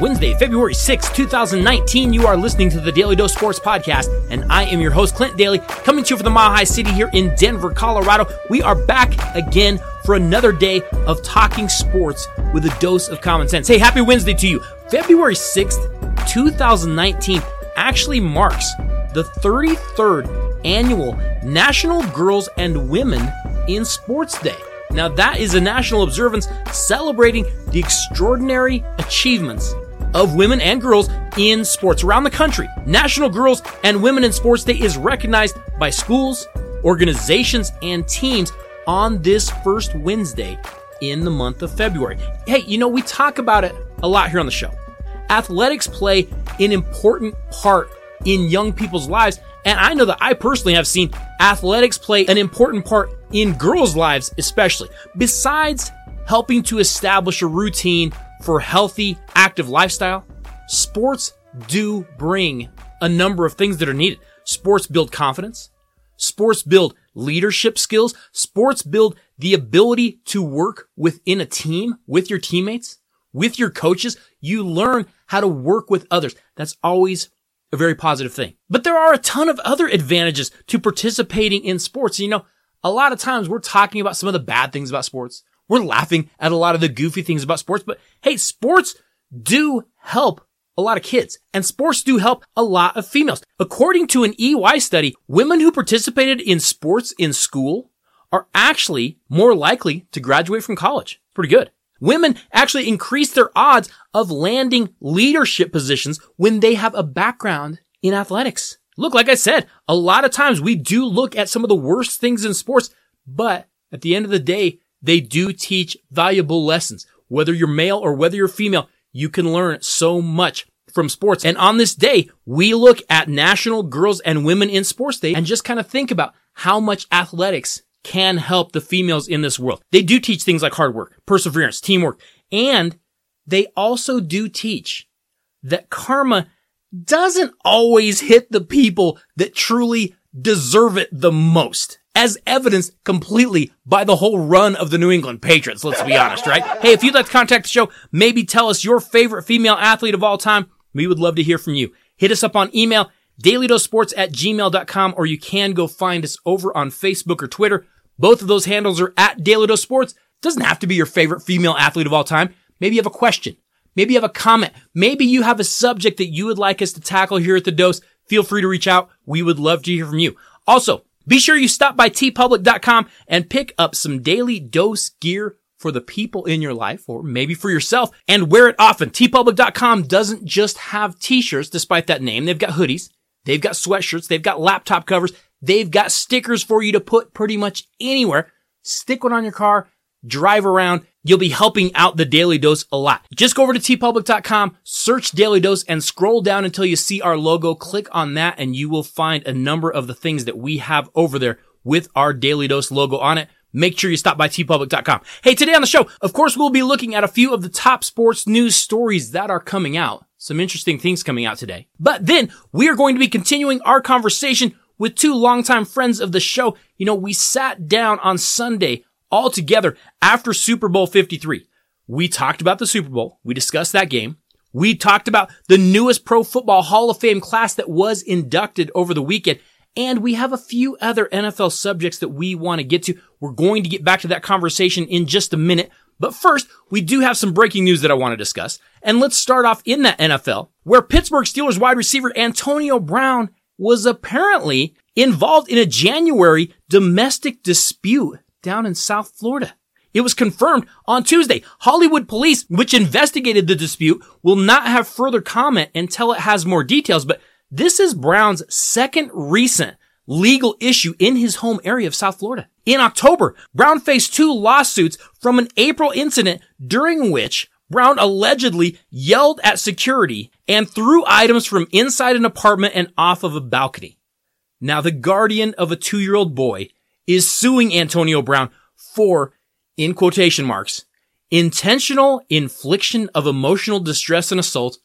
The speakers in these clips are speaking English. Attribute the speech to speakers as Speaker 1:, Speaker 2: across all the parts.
Speaker 1: Wednesday, February 6, 2019. You are listening to the Daly Dose Sports Podcast, and I am your host, Clint Daly, coming to you from the Mile High City here in Denver, Colorado. We are back again for another day of talking sports with a dose of common sense. Hey, happy Wednesday to you. February 6th, 2019 actually marks the 33rd annual National Girls and Women in Sports Day. Now, that is a national observance celebrating the extraordinary achievements of women and girls in sports around the country. National Girls and Women in Sports Day is recognized by schools, organizations, and teams on this first Wednesday in the month of February. Hey, you know, we talk about it a lot here on the show. Athletics play an important part in young people's lives. And I know that I personally have seen athletics play an important part in girls' lives, especially. Besides helping to establish a routine for healthy, active lifestyle, sports do bring a number of things that are needed. Sports build confidence. Sports build leadership skills. Sports build the ability to work within a team with your teammates, with your coaches. You learn how to work with others. That's always a very positive thing. But there are a ton of other advantages to participating in sports. You know, a lot of times we're talking about some of the bad things about sports. We're laughing at a lot of the goofy things about sports, but hey, sports do help a lot of kids and sports do help a lot of females. According to an EY study, women who participated in sports in school are actually more likely to graduate from college. Pretty good. Women actually increase their odds of landing leadership positions when they have a background in athletics. Look, like I said, a lot of times we do look at some of the worst things in sports, but at the end of the day, they do teach valuable lessons. Whether you're male or whether you're female, you can learn so much from sports. And on this day, we look at National Girls and Women in Sports Day and just kind of think about how much athletics can help the females in this world. They do teach things like hard work, perseverance, teamwork, and they also do teach that karma doesn't always hit the people that truly deserve it the most. As evidenced completely by the whole run of the New England Patriots, let's be honest, right? Hey, if you'd like to contact the show, maybe tell us your favorite female athlete of all time. We would love to hear from you. Hit us up on email, dailydosports at gmail.com, or you can go find us over on Facebook or Twitter. Both of those handles are at Daly Dose Sports. Doesn't have to be your favorite female athlete of all time. Maybe you have a question. Maybe you have a comment. Maybe you have a subject that you would like us to tackle here at the dose. Feel free to reach out. We would love to hear from you. Also, be sure you stop by teepublic.com and pick up some daily dose gear for the people in your life or maybe for yourself and wear it often. teepublic.com doesn't just have t-shirts despite that name. They've got hoodies. They've got sweatshirts. They've got laptop covers. They've got stickers for you to put pretty much anywhere. Stick one on your car, drive around. You'll be helping out the Daly Dose a lot. Just go over to teepublic.com, search Daly Dose and scroll down until you see our logo. Click on that and you will find a number of the things that we have over there with our Daly Dose logo on it. Make sure you stop by teepublic.com. Hey, today on the show, of course, we'll be looking at a few of the top sports news stories that are coming out. Some interesting things coming out today. But then we are going to be continuing our conversation with two longtime friends of the show. You know, we sat down on Sunday all together after Super Bowl 53. We talked about the Super Bowl. We discussed that game. We talked about the newest Pro Football Hall of Fame class that was inducted over the weekend. And we have a few other NFL subjects that we want to get to. We're going to get back to that conversation in just a minute. But first, we do have some breaking news that I want to discuss. And let's start off in that NFL, where Pittsburgh Steelers wide receiver Antonio Brown was apparently involved in a January domestic dispute down in South Florida. It was confirmed on Tuesday. Hollywood police, which investigated the dispute, will not have further comment until it has more details, but this is Brown's second recent legal issue in his home area of South Florida. In October, Brown faced two lawsuits from an April incident during which Brown allegedly yelled at security and threw items from inside an apartment and off of a balcony. Now the guardian of a two-year-old boy is suing Antonio Brown for, in quotation marks, intentional infliction of emotional distress and assault.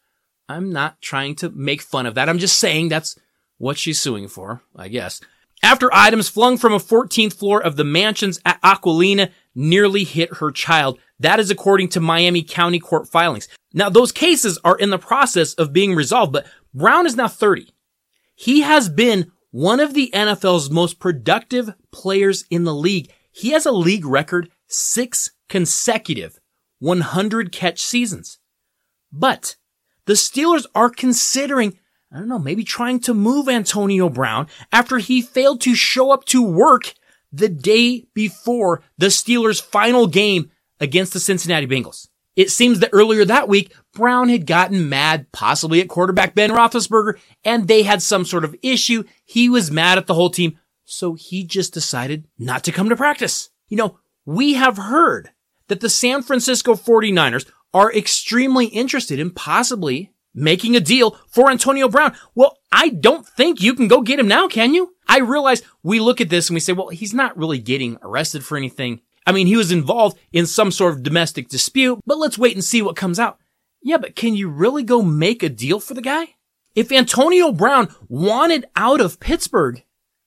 Speaker 1: I'm not trying to make fun of that. I'm just saying that's what she's suing for, I guess. After items flung from a 14th floor of the mansions at Acqualina nearly hit her child. That is according to Miami County Court filings. Now those cases are in the process of being resolved, but Brown is now 30. He has been one of the NFL's most productive players in the league. He has a league record six consecutive 100 catch seasons. But the Steelers are considering, I don't know, maybe trying to move Antonio Brown after he failed to show up to work the day before the Steelers' final game against the Cincinnati Bengals. It seems that earlier that week, Brown had gotten mad, possibly at quarterback Ben Roethlisberger, and they had some sort of issue. He was mad at the whole team, so he just decided not to come to practice. You know, we have heard that the San Francisco 49ers are extremely interested in possibly making a deal for Antonio Brown. Well, I don't think you can go get him now, can you? I realize we look at this and we say, well, he's not really getting arrested for anything. I mean, he was involved in some sort of domestic dispute, but let's wait and see what comes out. Yeah, but can you really go make a deal for the guy? If Antonio Brown wanted out of Pittsburgh,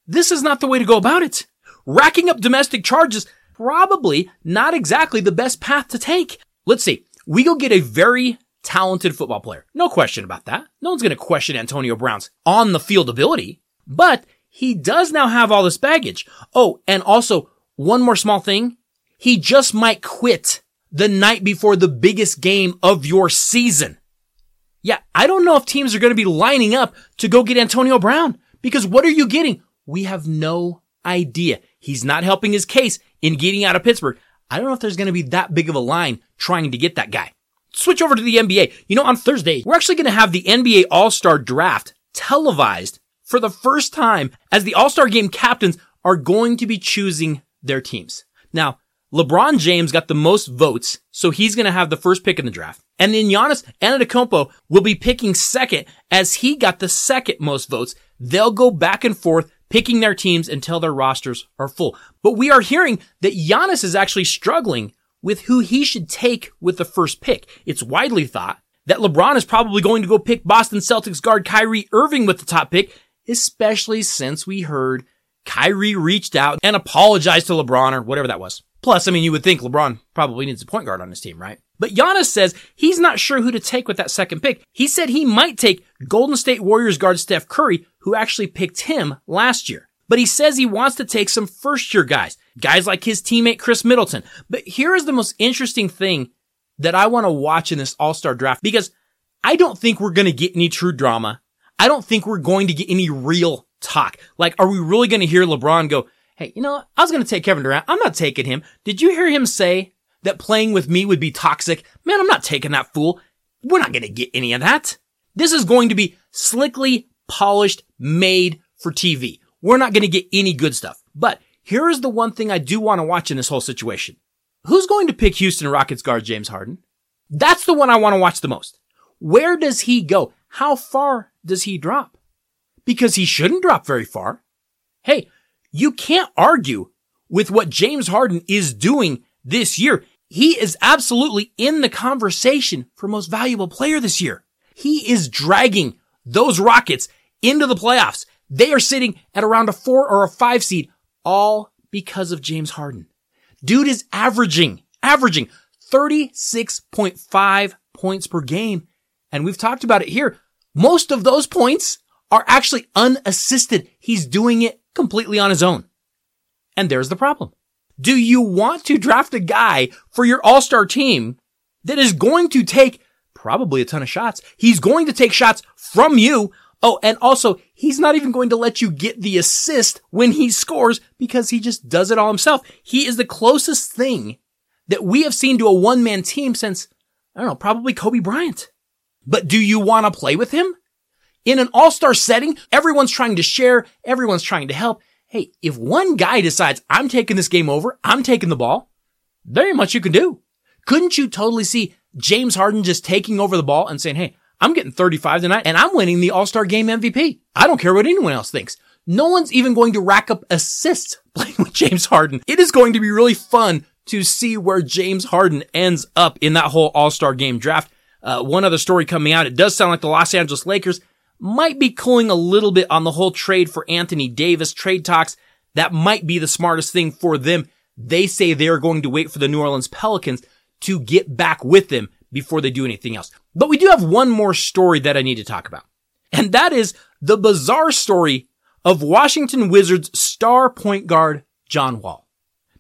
Speaker 1: this is not the way to go about it. Racking up domestic charges, probably not exactly the best path to take. Let's see. We go get a very talented football player. No question about that. No one's going to question Antonio Brown's on the field ability, but he does now have all this baggage. Oh, and also one more small thing. He just might quit the night before the biggest game of your season. Yeah, I don't know if teams are going to be lining up to go get Antonio Brown because what are you getting? We have no idea. He's not helping his case in getting out of Pittsburgh. I don't know if there's going to be that big of a line trying to get that guy. Switch over to the NBA. You know, on Thursday, we're actually going to have the NBA All-Star Draft televised for the first time as the All-Star Game captains are going to be choosing their teams. Now, LeBron James got the most votes, so he's going to have the first pick in the draft. And then Giannis Antetokounmpo will be picking second as he got the second most votes. They'll go back and forth picking their teams until their rosters are full. But we are hearing that Giannis is actually struggling with who he should take with the first pick. It's widely thought that LeBron is probably going to go pick Boston Celtics guard Kyrie Irving with the top pick, especially since we heard Kyrie reached out and apologized to LeBron or whatever that was. Plus, I mean, you would think LeBron probably needs a point guard on his team, right? But Giannis says he's not sure who to take with that second pick. He said he might take Golden State Warriors guard Steph Curry, who actually picked him last year. But he says he wants to take some first year guys, guys like his teammate Khris Middleton. But here is the most interesting thing that I want to watch in this all-star draft because I don't think we're going to get any true drama. I don't think we're going to get any real talk. Like, are we really going to hear LeBron go, Hey, you know, I was going to take Kevin Durant. I'm not taking him. Did you hear him say that playing with me would be toxic? Man, I'm not taking that fool. We're not going to get any of that. This is going to be slickly polished, made for TV. We're not going to get any good stuff. But here is the one thing I do want to watch in this whole situation. Who's going to pick Houston Rockets guard James Harden? That's the one I want to watch the most. Where does he go? How far does he drop? Because he shouldn't drop very far. Hey, you can't argue with what James Harden is doing this year. He is absolutely in the conversation for most valuable player this year. He is dragging those Rockets into the playoffs. They are sitting at around a four or a five seed, all because of James Harden. Dude is averaging, averaging 36.5 points per game. And we've talked about it here. Most of those points are actually unassisted. He's doing it completely on his own. And there's the problem. Do you want to draft a guy for your all-star team that is going to take probably a ton of shots? He's going to take shots from you. Oh, and also he's not even going to let you get the assist when he scores because he just does it all himself. He is the closest thing that we have seen to a one-man team since, I don't know, probably Kobe Bryant. But do you want to play with him? In an all-star setting, everyone's trying to share, everyone's trying to help. Hey, if one guy decides I'm taking this game over, I'm taking the ball, there ain't much you can do. Couldn't you totally see James Harden just taking over the ball and saying, Hey, I'm getting 35 tonight and I'm winning the all-star game MVP. I don't care what anyone else thinks. No one's even going to rack up assists playing with James Harden. It is going to be really fun to see where James Harden ends up in that whole all-star game draft. Uh, one other story coming out. It does sound like the Los Angeles Lakers might be cooling a little bit on the whole trade for Anthony Davis trade talks. That might be the smartest thing for them. They say they're going to wait for the New Orleans Pelicans to get back with them before they do anything else. But we do have one more story that I need to talk about. And that is the bizarre story of Washington Wizards star point guard John Wall.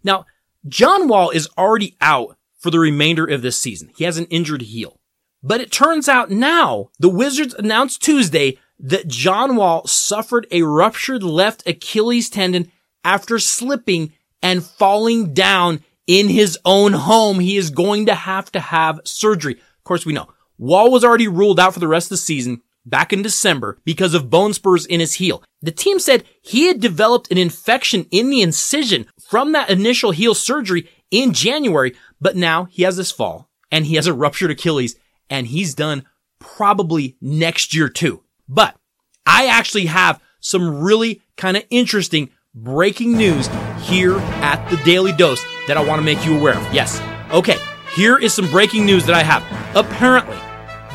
Speaker 1: Now, John Wall is already out for the remainder of this season. He has an injured heel. But it turns out now the Wizards announced Tuesday that John Wall suffered a ruptured left Achilles tendon after slipping and falling down in his own home. He is going to have to have surgery. Of course, we know Wall was already ruled out for the rest of the season back in December because of bone spurs in his heel. The team said he had developed an infection in the incision from that initial heel surgery in January, but now he has this fall and he has a ruptured Achilles and he's done probably next year too. But I actually have some really kind of interesting breaking news here at the Daly Dose that I want to make you aware of. Yes. Okay. Here is some breaking news that I have. Apparently,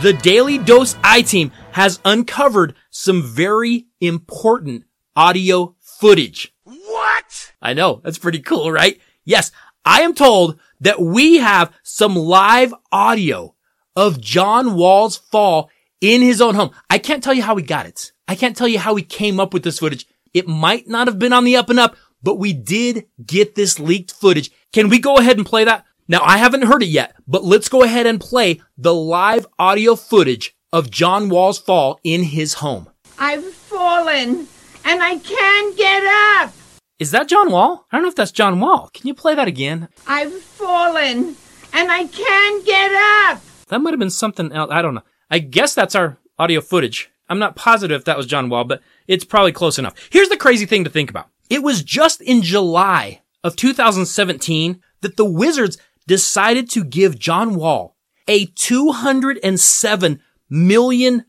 Speaker 1: the Daly Dose I team has uncovered some very important audio footage.
Speaker 2: What?
Speaker 1: I know. That's pretty cool, right? Yes. I am told that we have some live audio of John Wall's fall in his own home. I can't tell you how he got it. I can't tell you how he came up with this footage. It might not have been on the up and up, but we did get this leaked footage. Can we go ahead and play that? Now, I haven't heard it yet, but let's go ahead and play the live audio footage of John Wall's fall in his home.
Speaker 3: I've fallen and I can't get up.
Speaker 1: Is that John Wall? I don't know if that's John Wall. Can you play that again?
Speaker 3: I've fallen and I can't get up.
Speaker 1: That might have been something else. I don't know. I guess that's our audio footage. I'm not positive if that was John Wall, but it's probably close enough. Here's the crazy thing to think about. It was just in July of 2017 that the Wizards decided to give John Wall a $207 million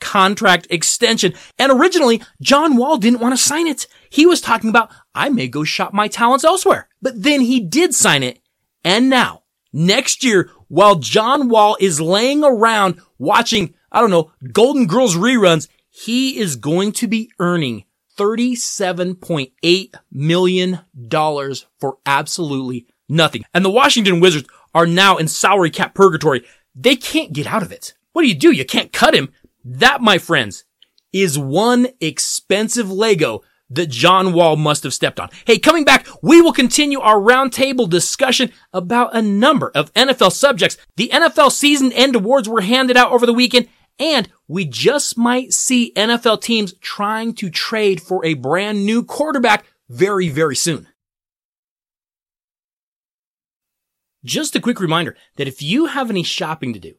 Speaker 1: contract extension. And originally, John Wall didn't want to sign it. He was talking about, I may go shop my talents elsewhere. But then he did sign it. And now, next year, while John Wall is laying around watching, I don't know, Golden Girls reruns, he is going to be earning $37.8 million for absolutely nothing. And the Washington Wizards are now in salary cap purgatory. They can't get out of it. What do you do? You can't cut him. That, my friends, is one expensive Lego that John Wall must have stepped on. Hey, coming back, we will continue our roundtable discussion about a number of NFL subjects. The NFL season end awards were handed out over the weekend, and we just might see NFL teams trying to trade for a brand new quarterback very, very soon. Just a quick reminder that if you have any shopping to do,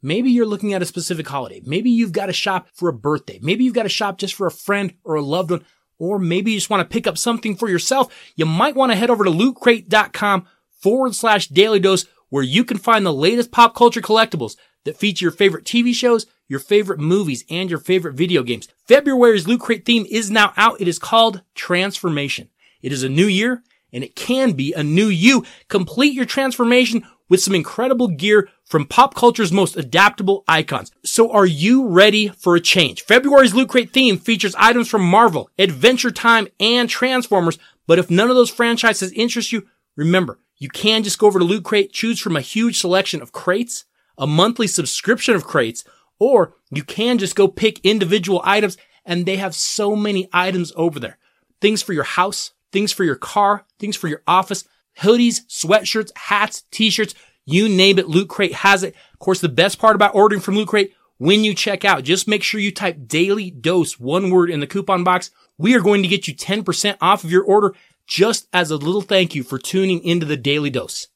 Speaker 1: maybe you're looking at a specific holiday, maybe you've got to shop for a birthday, maybe you've got to shop just for a friend or a loved one, or maybe you just want to pick up something for yourself, you might want to head over to lootcrate.com forward slash daily dose where you can find the latest pop culture collectibles that feature your favorite TV shows, your favorite movies, and your favorite video games. February's Loot Crate theme is now out. It is called Transformation. It is a new year and it can be a new you. Complete your transformation with some incredible gear from pop culture's most adaptable icons. So are you ready for a change? February's Loot Crate theme features items from Marvel, Adventure Time, and Transformers. But if none of those franchises interest you, remember, you can just go over to Loot Crate, choose from a huge selection of crates, a monthly subscription of crates, or you can just go pick individual items and they have so many items over there. Things for your house, things for your car, things for your office, hoodies, sweatshirts, hats, t-shirts, you name it, Loot Crate has it. Of course, the best part about ordering from Loot Crate, when you check out, just make sure you type daily dose, one word in the coupon box. We are going to get you 10% off of your order just as a little thank you for tuning into the daily dose.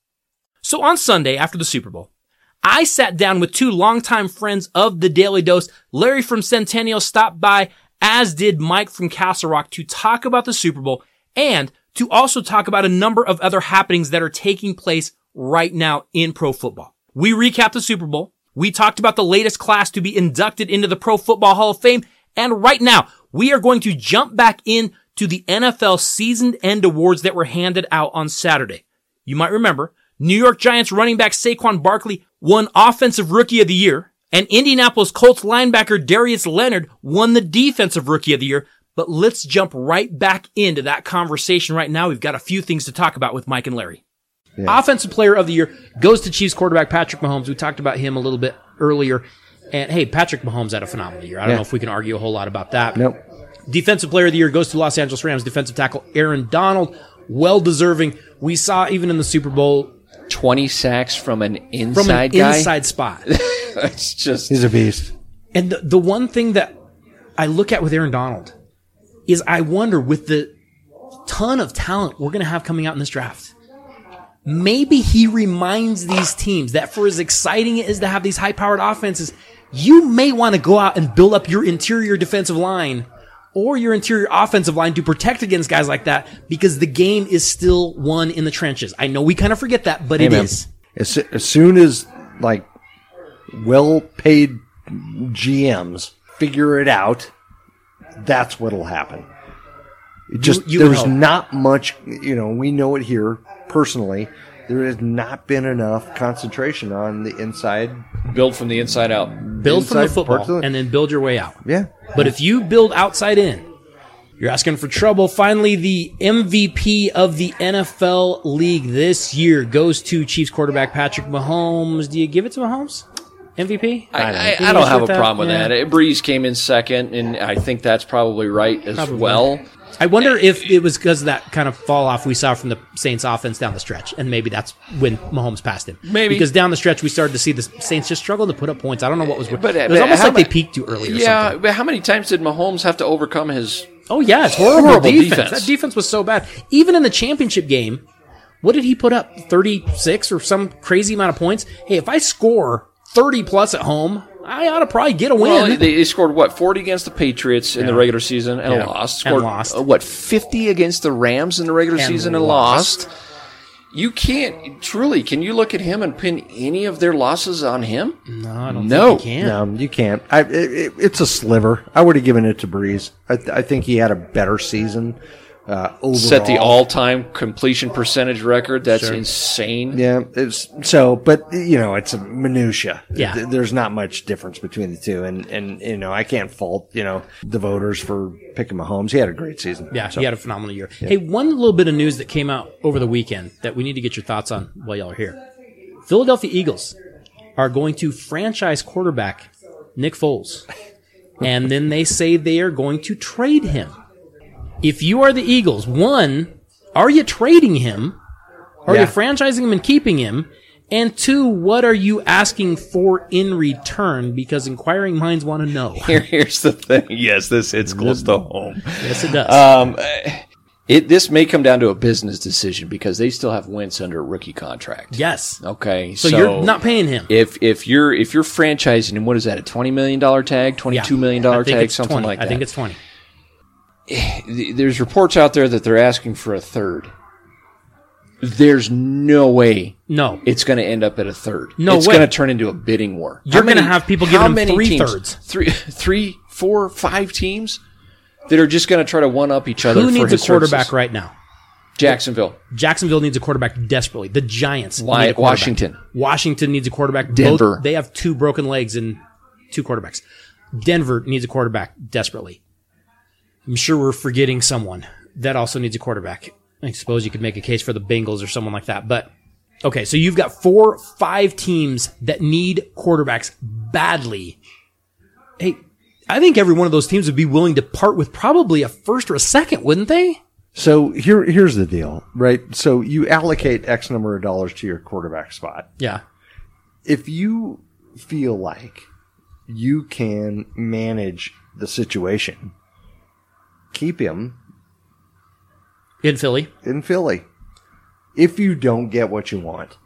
Speaker 1: So on Sunday after the Super Bowl, I sat down with two longtime friends of the Daly Dose. Larry from Centennial stopped by, as did Mike from Castle Rock to talk about the Super Bowl and to also talk about a number of other happenings that are taking place right now in pro football. We recapped the Super Bowl. We talked about the latest class to be inducted into the Pro Football Hall of Fame. And right now, we are going to jump back in to the NFL season end awards that were handed out on Saturday. You might remember New York Giants running back Saquon Barkley won Offensive Rookie of the Year, and Indianapolis Colts linebacker Darius Leonard won the Defensive Rookie of the Year. But let's jump right back into that conversation right now. We've got a few things to talk about with Mike and Larry. Offensive player of the year goes to Chiefs quarterback Patrick Mahomes. We talked about him a little bit earlier. And hey, Patrick Mahomes had a phenomenal year. I don't
Speaker 2: Yeah.
Speaker 1: know if we can argue a whole lot about that.
Speaker 2: Nope.
Speaker 1: Defensive player of the year goes to Los Angeles Rams defensive tackle Aaron Donald. Well deserving. We saw even in the Super Bowl
Speaker 4: 20 sacks from an
Speaker 1: from
Speaker 4: inside
Speaker 1: an
Speaker 4: guy.
Speaker 1: inside spot.
Speaker 4: It's just
Speaker 2: He's a beast.
Speaker 1: And the, the one thing that I look at with Aaron Donald is I wonder with the ton of talent we're going to have coming out in this draft, maybe he reminds these teams that for as exciting it is to have these high powered offenses, you may want to go out and build up your interior defensive line or your interior offensive line to protect against guys like that because the game is still won in the trenches. I know we kind of forget that, but it
Speaker 2: man.
Speaker 1: is.
Speaker 2: As, as soon as like well paid GMs figure it out, that's what'll happen. It just
Speaker 1: you would
Speaker 2: there's
Speaker 1: hope.
Speaker 2: not much, you know. We know it here personally. There has not been enough concentration on the inside.
Speaker 4: build from the inside out.
Speaker 1: Build from the football
Speaker 2: the-
Speaker 1: and then build your way out.
Speaker 2: Yeah,
Speaker 1: But if you build outside in, you're asking for trouble. Finally, the MVP of the NFL league this year goes to Chiefs quarterback Patrick Mahomes. Do you give it to Mahomes? MVP?
Speaker 4: I, I,
Speaker 1: Any
Speaker 4: I don't have a
Speaker 1: that?
Speaker 4: problem with
Speaker 1: Yeah.
Speaker 4: that. Uh, Brees came in second, and I think that's probably right as
Speaker 1: Probably.
Speaker 4: well.
Speaker 1: I wonder if it was because of that kind of fall off we saw from the Saints offense down the stretch, and maybe that's when Mahomes passed him.
Speaker 4: Maybe.
Speaker 1: because down the stretch we started to see the Saints just struggle to put up points. I don't know what was.
Speaker 4: But, uh,
Speaker 1: it was
Speaker 4: but
Speaker 1: almost like they peaked too early. Or
Speaker 4: Yeah,
Speaker 1: something.
Speaker 4: but how many times did Mahomes have to overcome his?
Speaker 1: Oh yeah, it's horrible,
Speaker 4: Horrible
Speaker 1: defense.
Speaker 4: defense.
Speaker 1: That defense was so bad. Even in the championship game, what did he put up? Thirty six or some crazy amount of points. Hey, if I score thirty plus at home, I ought to probably get a win.
Speaker 4: Well, they, they scored what forty against the Patriots in the regular season and
Speaker 1: Yeah.
Speaker 4: lost.
Speaker 1: And
Speaker 4: Scored
Speaker 1: lost.
Speaker 4: uh, what fifty against the Rams in the regular
Speaker 1: And
Speaker 4: season and
Speaker 1: lost.
Speaker 4: lost. You can't truly. Can you look at him and pin any of their losses on him?
Speaker 1: no, I don't
Speaker 4: No.
Speaker 1: think he can.
Speaker 2: no, you can't. I, it, it, it's a sliver. I would have given it to Brees. I, th- I think he had a better season uh, overall.
Speaker 4: Set the all-time completion percentage record. That's insane.
Speaker 2: Yeah, it's so, but you know, it's a minutia.
Speaker 1: Yeah.
Speaker 2: There's not much difference between the two, and and you know, I can't fault you know the voters for picking Mahomes. He had a great season.
Speaker 1: Yeah,
Speaker 2: So,
Speaker 1: he had a phenomenal year. Hey, one little bit of news that came out over the weekend that we need to get your thoughts on while y'all are here. Philadelphia Eagles are going to franchise quarterback Nick Foles. And then they say they are going to trade him. If you are the Eagles, one, are you trading him? Are you franchising him and keeping him? And two, what are you asking for in return? Because inquiring minds want to know.
Speaker 4: Here, here's the thing. Yes, this it's close to home.
Speaker 1: Yes, it does.
Speaker 4: Um, it this may come down to a business decision because they still have Wentz under a rookie contract.
Speaker 1: yes.
Speaker 4: Okay,
Speaker 1: So, you're not paying him.
Speaker 4: If if you're if you're franchising him, what is that? A twenty million dollar tag, twenty two million
Speaker 1: I
Speaker 4: dollar tag, something
Speaker 1: 20.
Speaker 4: like that.
Speaker 1: I think it's 20.
Speaker 4: Eh, th- There's reports out there that they're asking for a third. There's no way
Speaker 1: No.
Speaker 4: it's going to end up at a third.
Speaker 1: No
Speaker 4: it's
Speaker 1: way.
Speaker 4: going to turn into a bidding war.
Speaker 1: You're gonna have people giving
Speaker 4: many
Speaker 1: three
Speaker 4: teams?
Speaker 1: thirds.
Speaker 4: three, three, four, five teams that are just going to try to one up each other.
Speaker 1: Who needs a quarterback
Speaker 4: services.
Speaker 1: right now?
Speaker 4: Jacksonville.
Speaker 1: Jacksonville needs a quarterback desperately. The Giants
Speaker 4: Why-
Speaker 1: need a.
Speaker 4: Washington.
Speaker 1: Washington needs a quarterback.
Speaker 4: Denver.
Speaker 1: Both, they have two broken legs and two quarterbacks. Denver needs a quarterback desperately. I'm sure we're forgetting someone that also needs a quarterback. I suppose you could make a case for the Bengals or someone like that. But okay, so you've got four, five teams that need quarterbacks badly. Hey, I think every one of those teams would be willing to part with probably a first or a second, wouldn't they?
Speaker 2: So here, here's the deal, right? So you allocate X number of dollars to your quarterback spot.
Speaker 1: Yeah.
Speaker 2: If you feel like you can manage the situation, keep him
Speaker 1: In Philly.
Speaker 2: in Philly. If you don't get what you want,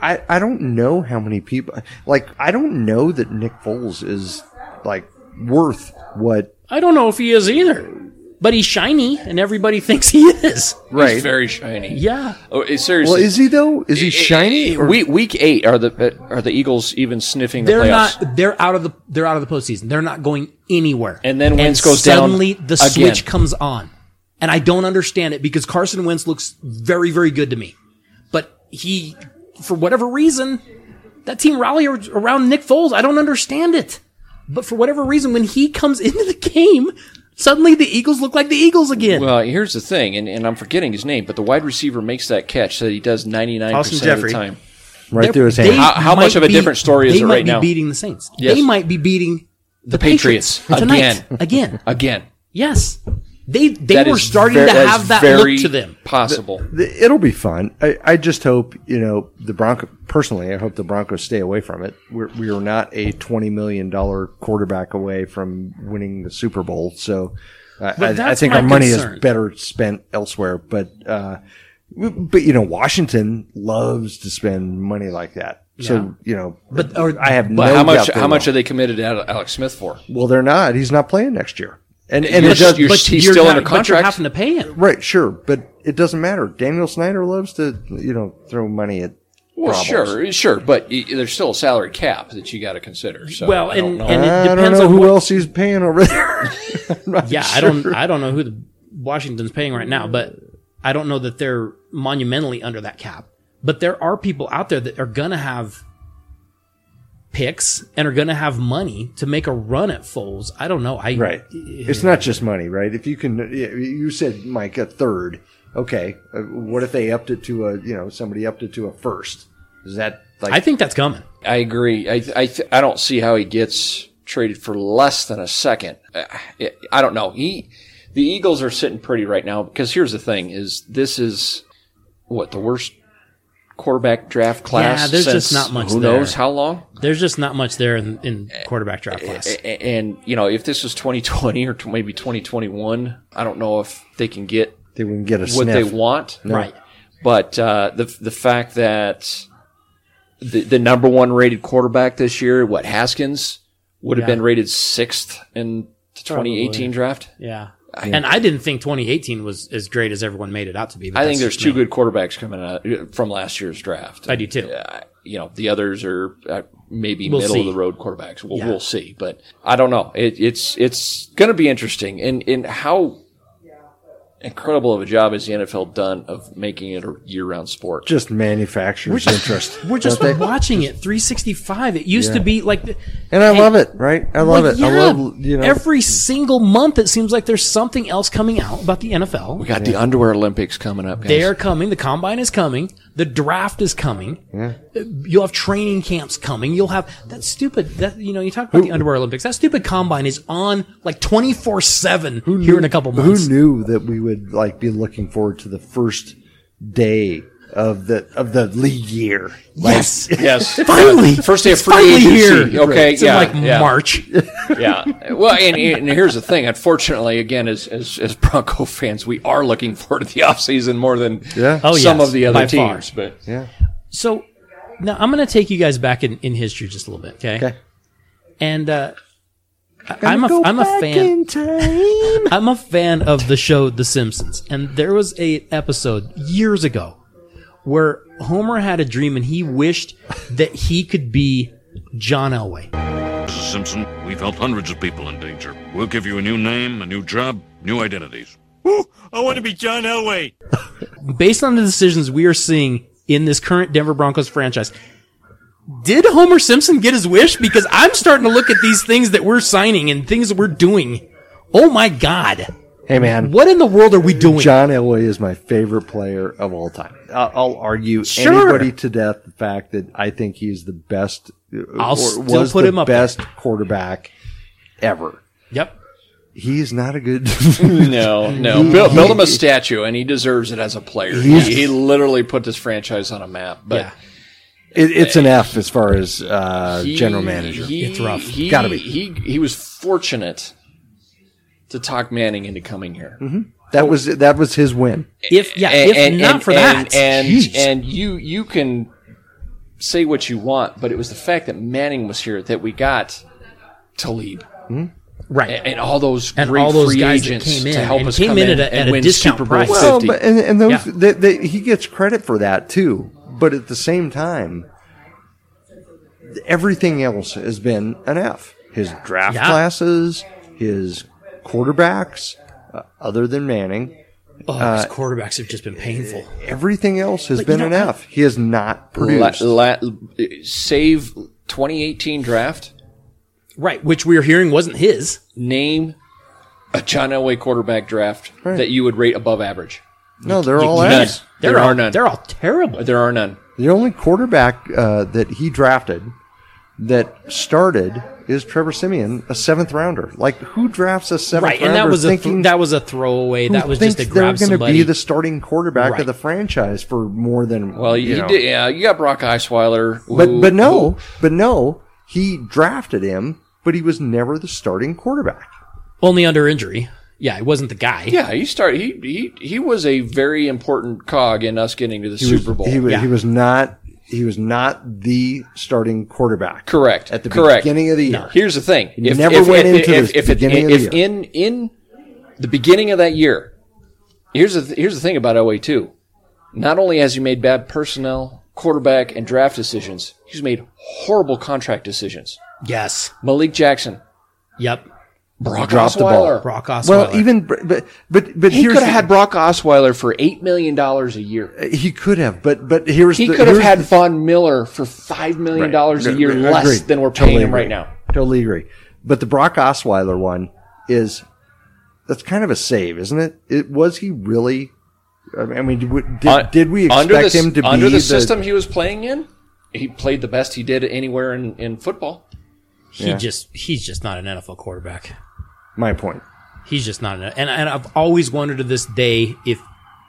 Speaker 2: I, I don't know how many people like I don't know that Nick Foles is like worth what
Speaker 1: I don't know if he is either. But he's shiny and everybody thinks he is.
Speaker 2: right.
Speaker 4: He's very shiny.
Speaker 1: Yeah.
Speaker 4: Oh, seriously.
Speaker 2: well, is he though? Is he shiny? or-
Speaker 4: Week week eight are the uh, are the Eagles even sniffing the
Speaker 1: They're
Speaker 4: playoffs?
Speaker 1: not they're out of the they're out of the postseason. They're not going anywhere.
Speaker 4: And then Wentz goes down
Speaker 1: suddenly the
Speaker 4: again.
Speaker 1: switch comes on. And I don't understand it because Carson Wentz looks very, very good to me. But he for whatever reason, that team rally ar- around Nick Foles. I don't understand it. But for whatever reason, when he comes into the game, Suddenly the Eagles look like the Eagles again.
Speaker 4: Well, here's the thing, and, and I'm forgetting his name, but the wide receiver makes that catch that he does 99%
Speaker 1: Austin
Speaker 4: of the time.
Speaker 2: right
Speaker 1: They're-
Speaker 2: through his hand.
Speaker 4: How- how much of a
Speaker 1: be-
Speaker 4: different story is
Speaker 1: they
Speaker 4: it
Speaker 1: might
Speaker 4: right
Speaker 1: be
Speaker 4: now?
Speaker 1: beating the Saints.
Speaker 4: Yes.
Speaker 1: They might be beating the,
Speaker 4: Patriots.
Speaker 1: tonight
Speaker 4: Again.
Speaker 1: again.
Speaker 4: Again.
Speaker 1: Yes, they they
Speaker 4: That
Speaker 1: were starting
Speaker 4: ver-
Speaker 1: to have that
Speaker 4: very
Speaker 1: look to them.
Speaker 4: Possible.
Speaker 2: The- It'll be fun. I, I just hope you know the Bronco. Personally, I hope the Broncos stay away from it. We're we are not a twenty million dollar quarterback away from winning the Super Bowl. So I, I, I think
Speaker 1: my
Speaker 2: our money
Speaker 1: concern.
Speaker 2: is better spent elsewhere. But uh, but you know Washington loves to spend money like that. So you know,
Speaker 1: But- or-
Speaker 2: I have
Speaker 4: But
Speaker 2: no
Speaker 4: how much how much are they committed to Alex Smith for?
Speaker 2: Well, they're not. He's not playing next year. And and
Speaker 4: You're
Speaker 2: it does.
Speaker 4: you're-
Speaker 1: But
Speaker 4: he's
Speaker 1: you're
Speaker 4: still
Speaker 1: not-
Speaker 4: under
Speaker 1: but you're
Speaker 4: contract.
Speaker 1: having to pay him.
Speaker 2: Right, sure, but it doesn't matter. Daniel Snyder loves to, you know, throw money at
Speaker 4: Well,
Speaker 2: problems.
Speaker 4: sure, sure, but y- there's still a salary cap that you got to consider. So
Speaker 1: Well,
Speaker 4: I don't
Speaker 1: and-
Speaker 4: know.
Speaker 1: and- it
Speaker 2: I don't
Speaker 1: depends
Speaker 2: know
Speaker 1: on
Speaker 2: who
Speaker 1: what-
Speaker 2: else he's paying over there. I'm
Speaker 1: Yeah, I don't I don't know who the Washington's paying right now, but I don't know that they're monumentally under that cap. But there are people out there that are gonna have picks and are gonna have money to make a run at Foles. I don't know. I
Speaker 2: Right. It's not just money, right? If you can, you said Mike a third. Okay, uh, what if they upped it to a, you know, somebody upped it to a first? Is that like?
Speaker 1: I think that's coming.
Speaker 4: I agree. I I, I don't see how he gets traded for less than a second. Uh, I, I don't know. He the Eagles are sitting pretty right now because here's the thing: is this is what the worst quarterback draft class?
Speaker 1: Yeah, there's just not much
Speaker 4: Who
Speaker 1: there.
Speaker 4: knows how long?
Speaker 1: There's just not much there in, in quarterback draft class.
Speaker 4: A- a- And you know, if this was 2020 or maybe 2021, I don't know if they can get
Speaker 2: they wouldn't get a
Speaker 4: what
Speaker 2: sniff.
Speaker 4: they want.
Speaker 1: Right.
Speaker 4: But uh, the the fact that the the number one rated quarterback this year, what Haskins, would have been rated sixth in the 2018 draft.
Speaker 1: Yeah. And I didn't think 2018 was as great as everyone made it out to be.
Speaker 4: I think there's two good quarterbacks coming out from last year's draft.
Speaker 1: I do too.
Speaker 4: Uh, you know, the others are uh, maybe
Speaker 1: We'll
Speaker 4: middle
Speaker 1: see.
Speaker 4: of the road quarterbacks. We'll,
Speaker 1: Yeah.
Speaker 4: we'll see, but I don't know. It, it's it's going to be interesting, and and how incredible of a job has the NFL done of making it a year-round sport?
Speaker 2: Just manufacturers' interest.
Speaker 1: We're just
Speaker 2: they?
Speaker 1: watching it 365. It used to be like, the-
Speaker 2: and I
Speaker 1: Hey,
Speaker 2: love it. Right? I love
Speaker 1: well,
Speaker 2: it. I love you know.
Speaker 1: every single month it seems like there's something else coming out about the NFL.
Speaker 4: We
Speaker 1: NFL.
Speaker 4: got the underwear Olympics coming up. Guys.
Speaker 1: They are coming. The combine is coming. The draft is coming. Yeah. You'll have training camps coming. You'll have that stupid. That you know, you talk about the underwear Olympics. That stupid combine is on like 24 seven here in a couple months.
Speaker 2: Who knew that we would like be looking forward to the first day of the of the league year? Like,
Speaker 1: Yes.
Speaker 4: Yes,
Speaker 1: Finally,
Speaker 4: First day of
Speaker 1: It's
Speaker 4: free
Speaker 1: finally
Speaker 4: agency.
Speaker 1: here.
Speaker 4: Okay,
Speaker 1: it's
Speaker 4: yeah,
Speaker 1: in like
Speaker 4: yeah.
Speaker 1: March.
Speaker 4: yeah. Well, and, and here's the thing. Unfortunately, again, as, as as Bronco fans, we are looking forward to the offseason more than
Speaker 2: Yeah.
Speaker 1: Oh,
Speaker 4: some
Speaker 1: yes,
Speaker 4: of the other
Speaker 1: by far.
Speaker 4: teams. But
Speaker 2: yeah.
Speaker 1: So now I'm going to take you guys back in, in history just a little bit, okay?
Speaker 2: Okay.
Speaker 1: And uh, I- I'm a I'm a fan. I'm a fan of the show The Simpsons, and there was a episode years ago where Homer had a dream and he wished that he could be John Elway.
Speaker 5: Mrs. Simpson, we've helped hundreds of people in danger. We'll give you a new name, a new job, new identities.
Speaker 6: Ooh, I want to be John Elway.
Speaker 1: Based on the decisions we are seeing in this current Denver Broncos franchise, did Homer Simpson get his wish? Because I'm starting to look at these things that we're signing and things that we're doing. Oh my God.
Speaker 2: Hey man,
Speaker 1: What in the world are we doing?
Speaker 2: John Elway is my favorite player of all time. I'll, I'll argue
Speaker 1: Sure.
Speaker 2: anybody to death the fact that I think he's the best.
Speaker 1: Uh, I'll
Speaker 2: or
Speaker 1: still
Speaker 2: was
Speaker 1: put
Speaker 2: the
Speaker 1: him up there.
Speaker 2: best quarterback ever.
Speaker 1: Yep.
Speaker 2: He's not a good.
Speaker 4: no, no, build, build him a statue, and he deserves it as a player. He, he literally put this franchise on a map. But
Speaker 1: Yeah.
Speaker 2: It, it's an F as far as uh,
Speaker 4: he-
Speaker 2: general manager.
Speaker 4: he-
Speaker 1: It's rough.
Speaker 4: He,
Speaker 2: Gotta be.
Speaker 4: He he was fortunate to talk Manning into coming here.
Speaker 2: that was that was his win.
Speaker 1: If yeah,
Speaker 4: And-
Speaker 1: if
Speaker 4: and-
Speaker 1: not
Speaker 4: and-
Speaker 1: for that,
Speaker 4: and
Speaker 2: Jeez.
Speaker 4: and you you can say what you want, but it was the fact that Manning was here that we got Talib
Speaker 1: right?
Speaker 4: and all those
Speaker 1: And
Speaker 4: great
Speaker 1: all those
Speaker 4: free
Speaker 1: guys that
Speaker 4: agents
Speaker 1: came in
Speaker 4: to help
Speaker 1: and
Speaker 4: us
Speaker 1: came
Speaker 4: come
Speaker 1: in
Speaker 4: in,
Speaker 1: at a- at a discount price.
Speaker 2: Well, but and, and those
Speaker 1: Yeah.
Speaker 2: they, they, he gets credit for that too. But at the same time, everything else has been an F. His draft
Speaker 1: Yeah.
Speaker 2: classes, his quarterbacks, uh, other than Manning,
Speaker 1: oh, his quarterbacks have just been painful.
Speaker 2: everything else has
Speaker 1: But
Speaker 2: been
Speaker 1: you
Speaker 2: an F. He has not
Speaker 4: La,
Speaker 2: produced.
Speaker 4: la, save 2018 draft.
Speaker 1: Right, which we are hearing wasn't his.
Speaker 4: Name a John Elway quarterback draft
Speaker 2: Right.
Speaker 4: that you would rate above average?
Speaker 2: No, they're
Speaker 1: You
Speaker 2: all
Speaker 1: can't.
Speaker 2: ass.
Speaker 1: They're
Speaker 4: There
Speaker 1: all,
Speaker 4: are none.
Speaker 1: They're all terrible.
Speaker 4: There are none.
Speaker 2: The only quarterback uh, that he drafted that started is Trevor Siemian, a seventh rounder. Like who drafts a seventh
Speaker 1: Right,
Speaker 2: rounder
Speaker 1: and that was a
Speaker 2: thinking
Speaker 1: th- that was a throwaway. That was just to
Speaker 2: thinks they're gonna be the starting quarterback
Speaker 1: Right.
Speaker 2: of the franchise for more than
Speaker 4: Well,
Speaker 2: you
Speaker 4: you,
Speaker 2: know.
Speaker 4: did, yeah, you got Brock Osweiler.
Speaker 2: But but no,
Speaker 4: who-
Speaker 2: but no, he drafted him, but he was never the starting quarterback.
Speaker 1: Only under injury. Yeah, he wasn't the guy.
Speaker 4: yeah, he started. He he he was a very important cog in us getting to the
Speaker 2: He
Speaker 4: Super
Speaker 2: was,
Speaker 4: Bowl.
Speaker 2: He was,
Speaker 1: Yeah.
Speaker 2: he was not he was not the starting quarterback.
Speaker 4: Correct.
Speaker 2: At the
Speaker 4: Correct.
Speaker 2: beginning of the year.
Speaker 4: Here's the thing. If,
Speaker 2: never
Speaker 4: if,
Speaker 2: went
Speaker 4: if,
Speaker 2: into
Speaker 4: if,
Speaker 2: the
Speaker 4: if, it-
Speaker 2: beginning of the
Speaker 4: if
Speaker 2: year.
Speaker 4: in in the beginning of that year, here's the here's the thing about Elway too. Not only has he made bad personnel, quarterback, and draft decisions, he's made horrible contract decisions.
Speaker 1: Yes.
Speaker 4: Malik Jackson,
Speaker 1: Yep.
Speaker 4: Brock
Speaker 2: dropped the ball.
Speaker 4: Osweiler.
Speaker 1: Brock Osweiler.
Speaker 2: Well, even but but but
Speaker 4: He could have had Brock Osweiler for eight million dollars a year.
Speaker 2: Uh, he could have, but but here's
Speaker 4: He
Speaker 2: the,
Speaker 4: could have had
Speaker 2: the-
Speaker 4: Von Miller for five million dollars a year
Speaker 2: Agreed.
Speaker 4: less than we're paying
Speaker 2: Totally
Speaker 4: him right
Speaker 2: agree.
Speaker 4: now.
Speaker 2: Totally agree. But the Brock Osweiler one is that's kind of a save, isn't it? It was he really? I mean, did, we- did,
Speaker 4: Un-
Speaker 2: did we expect
Speaker 4: under the,
Speaker 2: him to
Speaker 4: under
Speaker 2: be
Speaker 4: the system he was playing in? He played the best he did anywhere in, in football.
Speaker 1: he
Speaker 2: Yeah.
Speaker 1: just he's just not an NFL quarterback.
Speaker 2: My point.
Speaker 1: He's just not enough. and and I've always wondered to this day if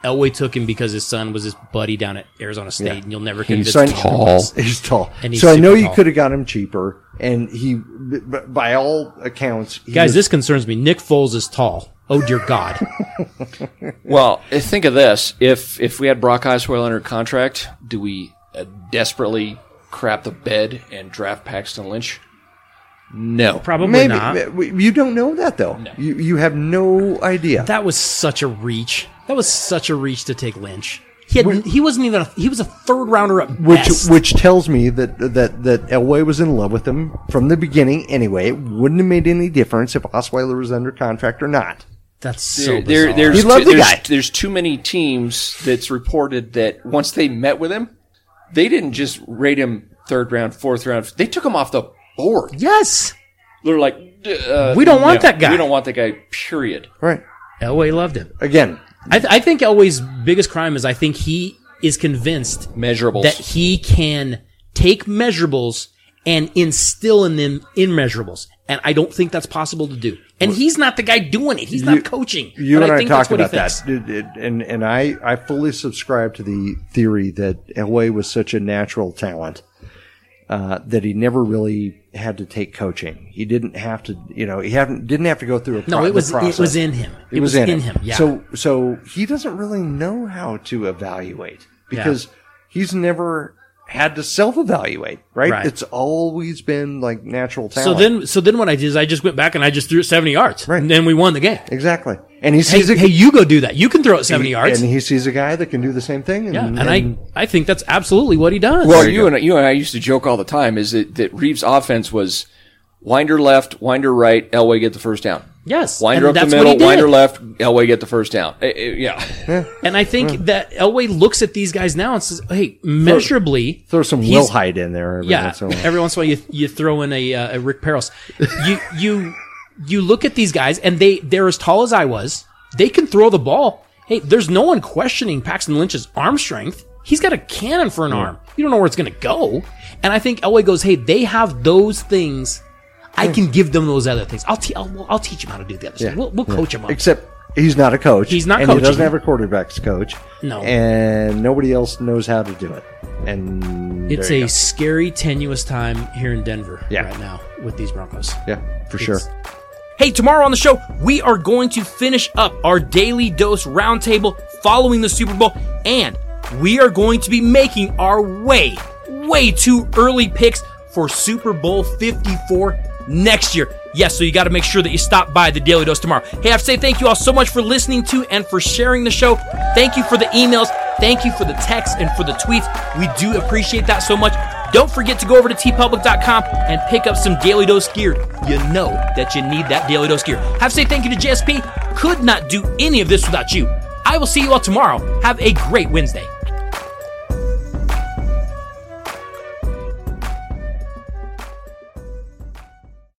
Speaker 1: Elway took him because his son was his buddy down at Arizona State,
Speaker 2: Yeah.
Speaker 1: and you'll never
Speaker 2: He's
Speaker 1: convince
Speaker 2: so
Speaker 1: me otherwise.
Speaker 2: He's tall.
Speaker 1: And he's
Speaker 2: so I know
Speaker 1: super
Speaker 2: you could have got him cheaper, and he, b- b- by all accounts, he
Speaker 1: Guys,
Speaker 2: was-
Speaker 1: this concerns me. Nick Foles is tall. Oh dear God.
Speaker 4: Well, think of this: if if we had Brock Osweiler under contract, do we uh, desperately crap the bed and draft Paxton Lynch? No.
Speaker 1: Probably
Speaker 2: maybe
Speaker 1: not.
Speaker 2: you don't know that though. You you have no idea.
Speaker 1: That was such a reach. That was such a reach to take Lynch. He had, he wasn't even a, he was a third rounder at
Speaker 2: which
Speaker 1: best.
Speaker 2: which tells me that that that Elway was in love with him from the beginning. Anyway, it wouldn't have made any difference if Osweiler was under contract or not.
Speaker 1: That's so
Speaker 4: There,
Speaker 1: bizarre.
Speaker 4: there's,
Speaker 2: He loved
Speaker 4: too,
Speaker 2: the
Speaker 4: there's,
Speaker 2: guy.
Speaker 4: there's too many teams that's reported that once they met with him, they didn't just rate him third round, fourth round. They took him off the board.
Speaker 1: yes.
Speaker 4: They're like, uh,
Speaker 1: We don't want
Speaker 4: no,
Speaker 1: that guy.
Speaker 4: We don't want that guy. Period.
Speaker 2: Right.
Speaker 1: Elway loved him.
Speaker 2: Again,
Speaker 1: I, th- I think Elway's biggest crime is I think he is convinced
Speaker 4: Measurables.
Speaker 1: that he can take measurables and instill in them immeasurables. And I don't think that's possible to do. And he's not the guy doing it. He's
Speaker 2: You-
Speaker 1: not coaching.
Speaker 2: you
Speaker 1: But
Speaker 2: and I,
Speaker 1: think that's
Speaker 2: talked about that. It- it- and and I I fully subscribe to the theory that Elway was such a natural talent uh, that he never really had to take coaching. He didn't have to, you know, he hadn't didn't have to go through a
Speaker 1: No,
Speaker 2: pro-
Speaker 1: it
Speaker 2: the
Speaker 1: was it was in him.
Speaker 2: It, was, in, him.
Speaker 1: Yeah.
Speaker 2: So so he doesn't really know how to evaluate because he's never had to self evaluate, right?
Speaker 1: Right.
Speaker 2: It's always been like natural talent.
Speaker 1: so then so then what I did is I just went back and I just threw it seventy yards.
Speaker 2: Right.
Speaker 1: And then we won the game.
Speaker 2: exactly, and he
Speaker 1: Hey,
Speaker 2: sees a
Speaker 1: hey, you go do that. You can throw it seventy
Speaker 2: he-
Speaker 1: yards.
Speaker 2: and he sees a guy that can do the same thing. And,
Speaker 1: yeah, and, I I think that's absolutely what he does.
Speaker 4: Well, you, and you and I used to joke all the time is that, that Reeves' offense was winder left, winder right, Elway get the first down.
Speaker 1: Yes,
Speaker 4: Winder
Speaker 1: and
Speaker 4: up the
Speaker 1: that's what he
Speaker 4: middle,
Speaker 1: did.
Speaker 4: winder left, Elway get the first down. Eh, eh, yeah.
Speaker 1: And I think that Elway looks at these guys now and says, "Hey, measurably,
Speaker 2: throw some
Speaker 1: he's-
Speaker 2: Will Hyde in there. Every
Speaker 1: yeah."
Speaker 2: once in a while.
Speaker 1: Every once in a while, you you throw in a, uh, a Rick Perros. You you you look at these guys, and they they're as tall as I was. They can throw the ball. Hey, there's no one questioning Paxton Lynch's arm strength. He's got a cannon for an arm. You don't know where it's going to go. And I think Elway goes, "Hey, they have those things. I can give them those other things. I'll, te- I'll, I'll teach them how to do the other stuff. We'll, we'll coach them up."
Speaker 2: Except he's not a coach.
Speaker 1: He's not
Speaker 2: and
Speaker 1: coaching.
Speaker 2: He doesn't have a quarterbacks coach.
Speaker 1: No.
Speaker 2: and nobody else knows how to do it. And
Speaker 1: It's a
Speaker 2: go.
Speaker 1: scary, tenuous time here in Denver
Speaker 2: Yeah.
Speaker 1: right now with these Broncos.
Speaker 2: yeah, for sure.
Speaker 1: Hey, tomorrow on the show, we are going to finish up our daily dose roundtable following the Super Bowl, and we are going to be making our way, way too early picks for Super Bowl 54 next year. Yes, so you got to make sure that you stop by the Daly Dose tomorrow. Hey, I have to say thank you all so much for listening to and for sharing the show. Thank you for the emails. Thank you for the texts and for the tweets. We do appreciate that so much. Don't forget to go over to teepublic.com and pick up some Daly Dose gear. You know that you need that Daly Dose gear. Have to say thank you to JSP. Could not do any of this without you. I will see you all tomorrow. Have a great Wednesday.